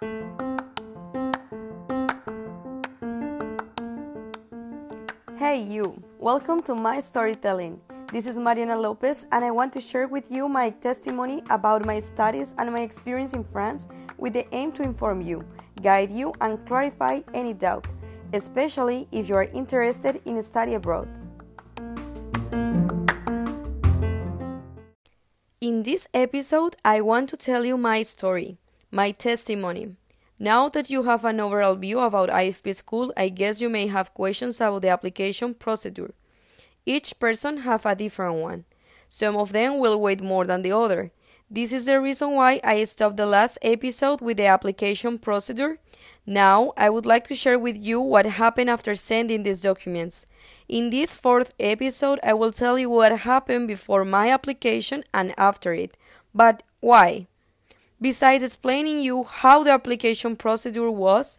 Hey, you! Welcome to my storytelling. This is Mariana Lopez, and I want to share with you my testimony about my studies and my experience in France with the aim to inform you, guide you, and clarify any doubt, especially if you are interested in study abroad. In this episode, I want to tell you my story, my testimony. Now that you have an overall view about IFP school, I guess you may have questions about the application procedure. Each person have a different one. Some of them will wait more than the other. This is the reason why I stopped the last episode with the application procedure. Now, I would like to share with you what happened after sending these documents. In this fourth episode, I will tell you what happened before my application and after it. But why? Besides explaining you how the application procedure was,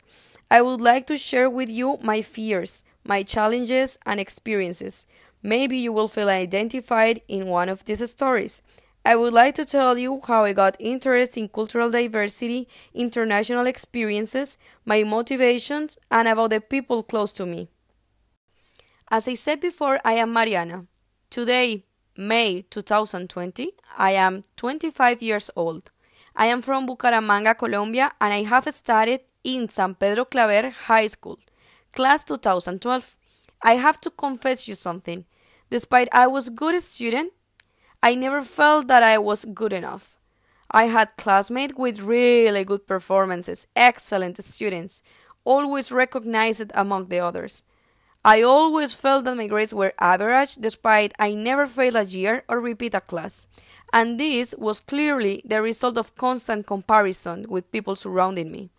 I would like to share with you my fears, my challenges, and experiences. Maybe you will feel identified in one of these stories. I would like to tell you how I got interested in cultural diversity, international experiences, my motivations, and about the people close to me. As I said before, I am Mariana. Today, May 2020, I am 25 years old. I am from Bucaramanga, Colombia, and I have studied in San Pedro Claver High School, class 2012. I have to confess you something. Despite I was good student, I never felt that I was good enough. I had classmates with really good performances, excellent students, always recognized among the others. I always felt that my grades were average despite I never failed a year or repeat a class and this was clearly the result of constant comparison with people surrounding me.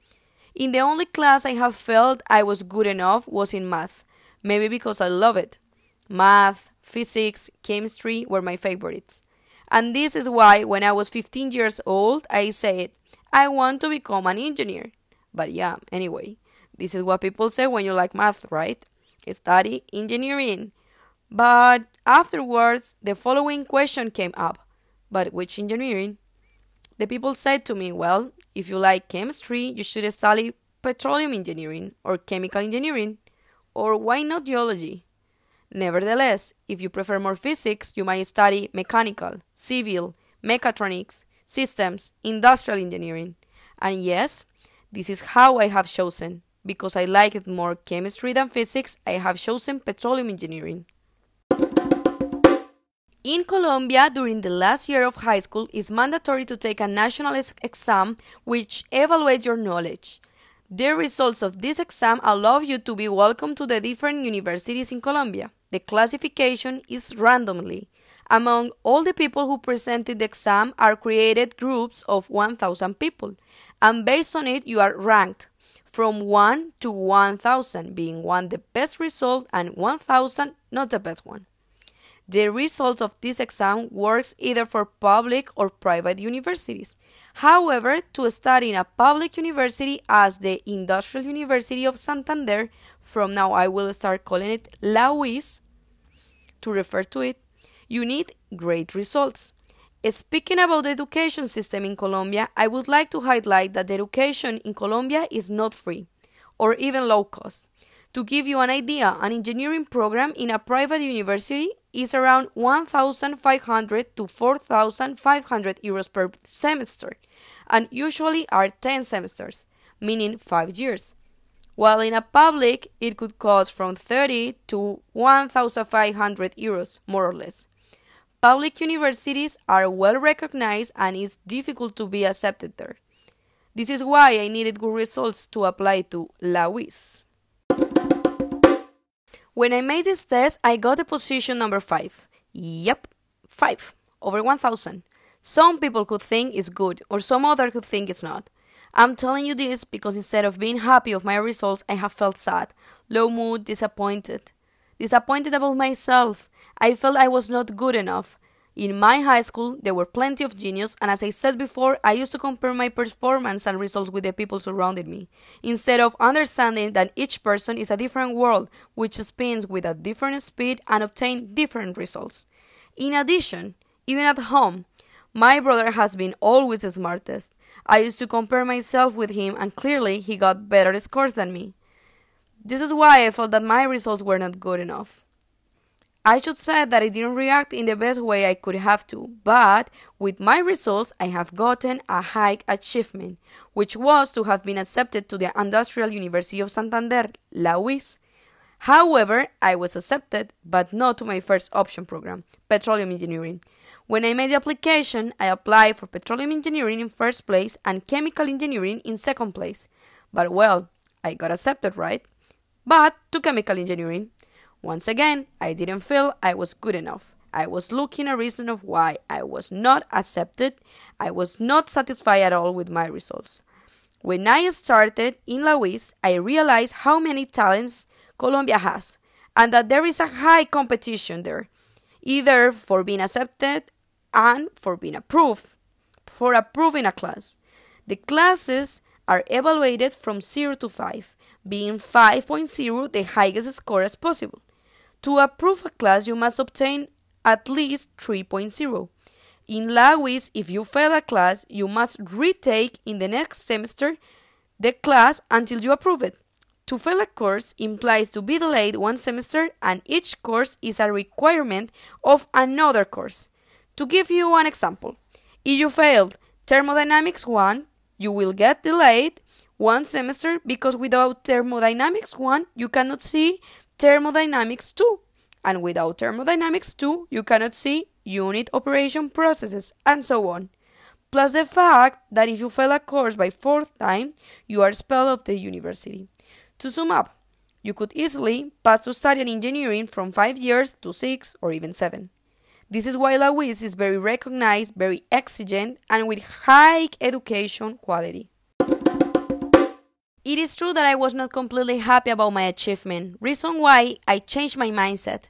In the only class I have felt I was good enough was in math, maybe because I love it. Math, physics, chemistry were my favorites. And this is why, when I was 15 years old, I said, I want to become an engineer. But yeah, anyway, this is what people say when you like math, right? Study engineering. But afterwards, the following question came up but which engineering? The people said to me, Well, if you like chemistry, you should study petroleum engineering or chemical engineering, or why not geology? Nevertheless, if you prefer more physics, you might study mechanical, civil, mechatronics, systems, industrial engineering. And yes, this is how I have chosen. Because I liked more chemistry than physics, I have chosen petroleum engineering. In Colombia, during the last year of high school, it's mandatory to take a national exam which evaluates your knowledge. The results of this exam allow you to be welcome to the different universities in Colombia. The classification is randomly. Among all the people who presented the exam are created groups of 1000 people, and based on it you are ranked from 1 to 1000, being 1 the best result and 1000 not the best one. The result of this exam works either for public or private universities. However, to study in a public university as the Industrial University of Santander, from now I will start calling it La UIS to refer to it, you need great results. Speaking about the education system in Colombia, I would like to highlight that education in Colombia is not free or even low cost. To give you an idea, an engineering program in a private university is around 1,500 to 4,500 euros per semester, and usually are 10 semesters, meaning 5 years. While in a public, it could cost from 30 to 1,500 euros, more or less. Public universities are well recognized and it's difficult to be accepted there. This is why I needed good results to apply to La UIS. When I made this test, I got the position number 5. Yep, 5 over 1000. Some people could think it's good, or some other could think it's not. I'm telling you this because instead of being happy of my results, I have felt sad, low mood, disappointed. Disappointed about myself. I felt I was not good enough. In my high school, there were plenty of genius, and as I said before, I used to compare my performance and results with the people surrounding me, instead of understanding that each person is a different world which spins with a different speed and obtain different results. In addition, even at home, my brother has been always the smartest. I used to compare myself with him, and clearly he got better scores than me. This is why I felt that my results were not good enough. I should say that I didn't react in the best way I could have to, but with my results, I have gotten a high achievement, which was to have been accepted to the Industrial University of Santander, La UIS. However, I was accepted, but not to my first option program, Petroleum Engineering. When I made the application, I applied for Petroleum Engineering in first place and Chemical Engineering in second place. But well, I got accepted, right? But to Chemical Engineering. Once again, I didn't feel I was good enough. I was looking a reason of why I was not accepted. I was not satisfied at all with my results. When I started in La I realized how many talents Colombia has and that there is a high competition there, either for being accepted and for being approved, for approving a class. The classes are evaluated from 0 to 5, being 5.0 the highest score as possible. To approve a class, you must obtain at least 3.0. In La UIS, if you fail a class, you must retake in the next semester the class until you approve it. To fail a course implies to be delayed one semester, and each course is a requirement of another course. To give you an example, if you failed Thermodynamics 1, you will get delayed one semester because without Thermodynamics 1, you cannot see thermodynamics 2. And without thermodynamics 2, you cannot see unit operation processes and so on. Plus the fact that if you fail a course by fourth time, you are expelled of the university. To sum up, you could easily pass to study engineering from 5 years to 6 or even 7. This is why La is very recognized, very exigent, and with high education quality. It is true that I was not completely happy about my achievement, reason why I changed my mindset.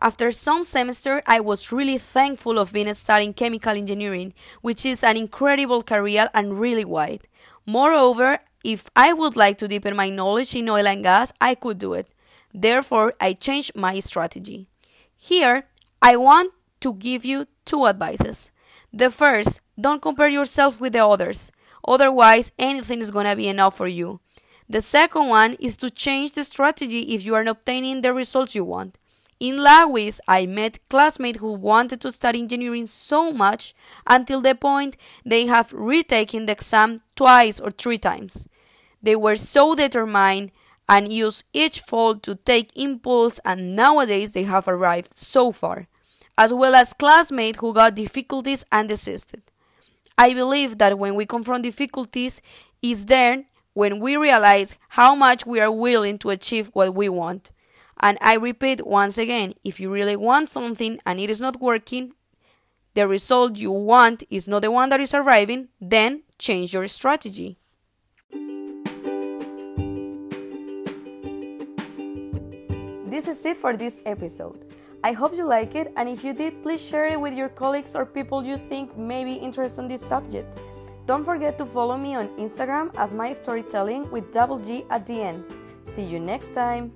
After some semester, I was really thankful of being studying chemical engineering, which is an incredible career and really wide. Moreover, if I would like to deepen my knowledge in oil and gas, I could do it. Therefore, I changed my strategy. Here, I want to give you two advices. The first, don't compare yourself with the others. Otherwise, anything is going to be enough for you. The second one is to change the strategy if you are not obtaining the results you want. In La UIS, I met classmates who wanted to study engineering so much until the point they have retaken the exam twice or three times. They were so determined and used each fall to take impulse, and nowadays they have arrived so far, as well as classmates who got difficulties and desisted. I believe that when we confront difficulties, is there when we realize how much we are willing to achieve what we want. And I repeat once again if you really want something and it is not working, the result you want is not the one that is arriving, then change your strategy. This is it for this episode. I hope you like it, and if you did, please share it with your colleagues or people you think may be interested in this subject. Don't forget to follow me on Instagram as my storytelling with double G at the end. See you next time.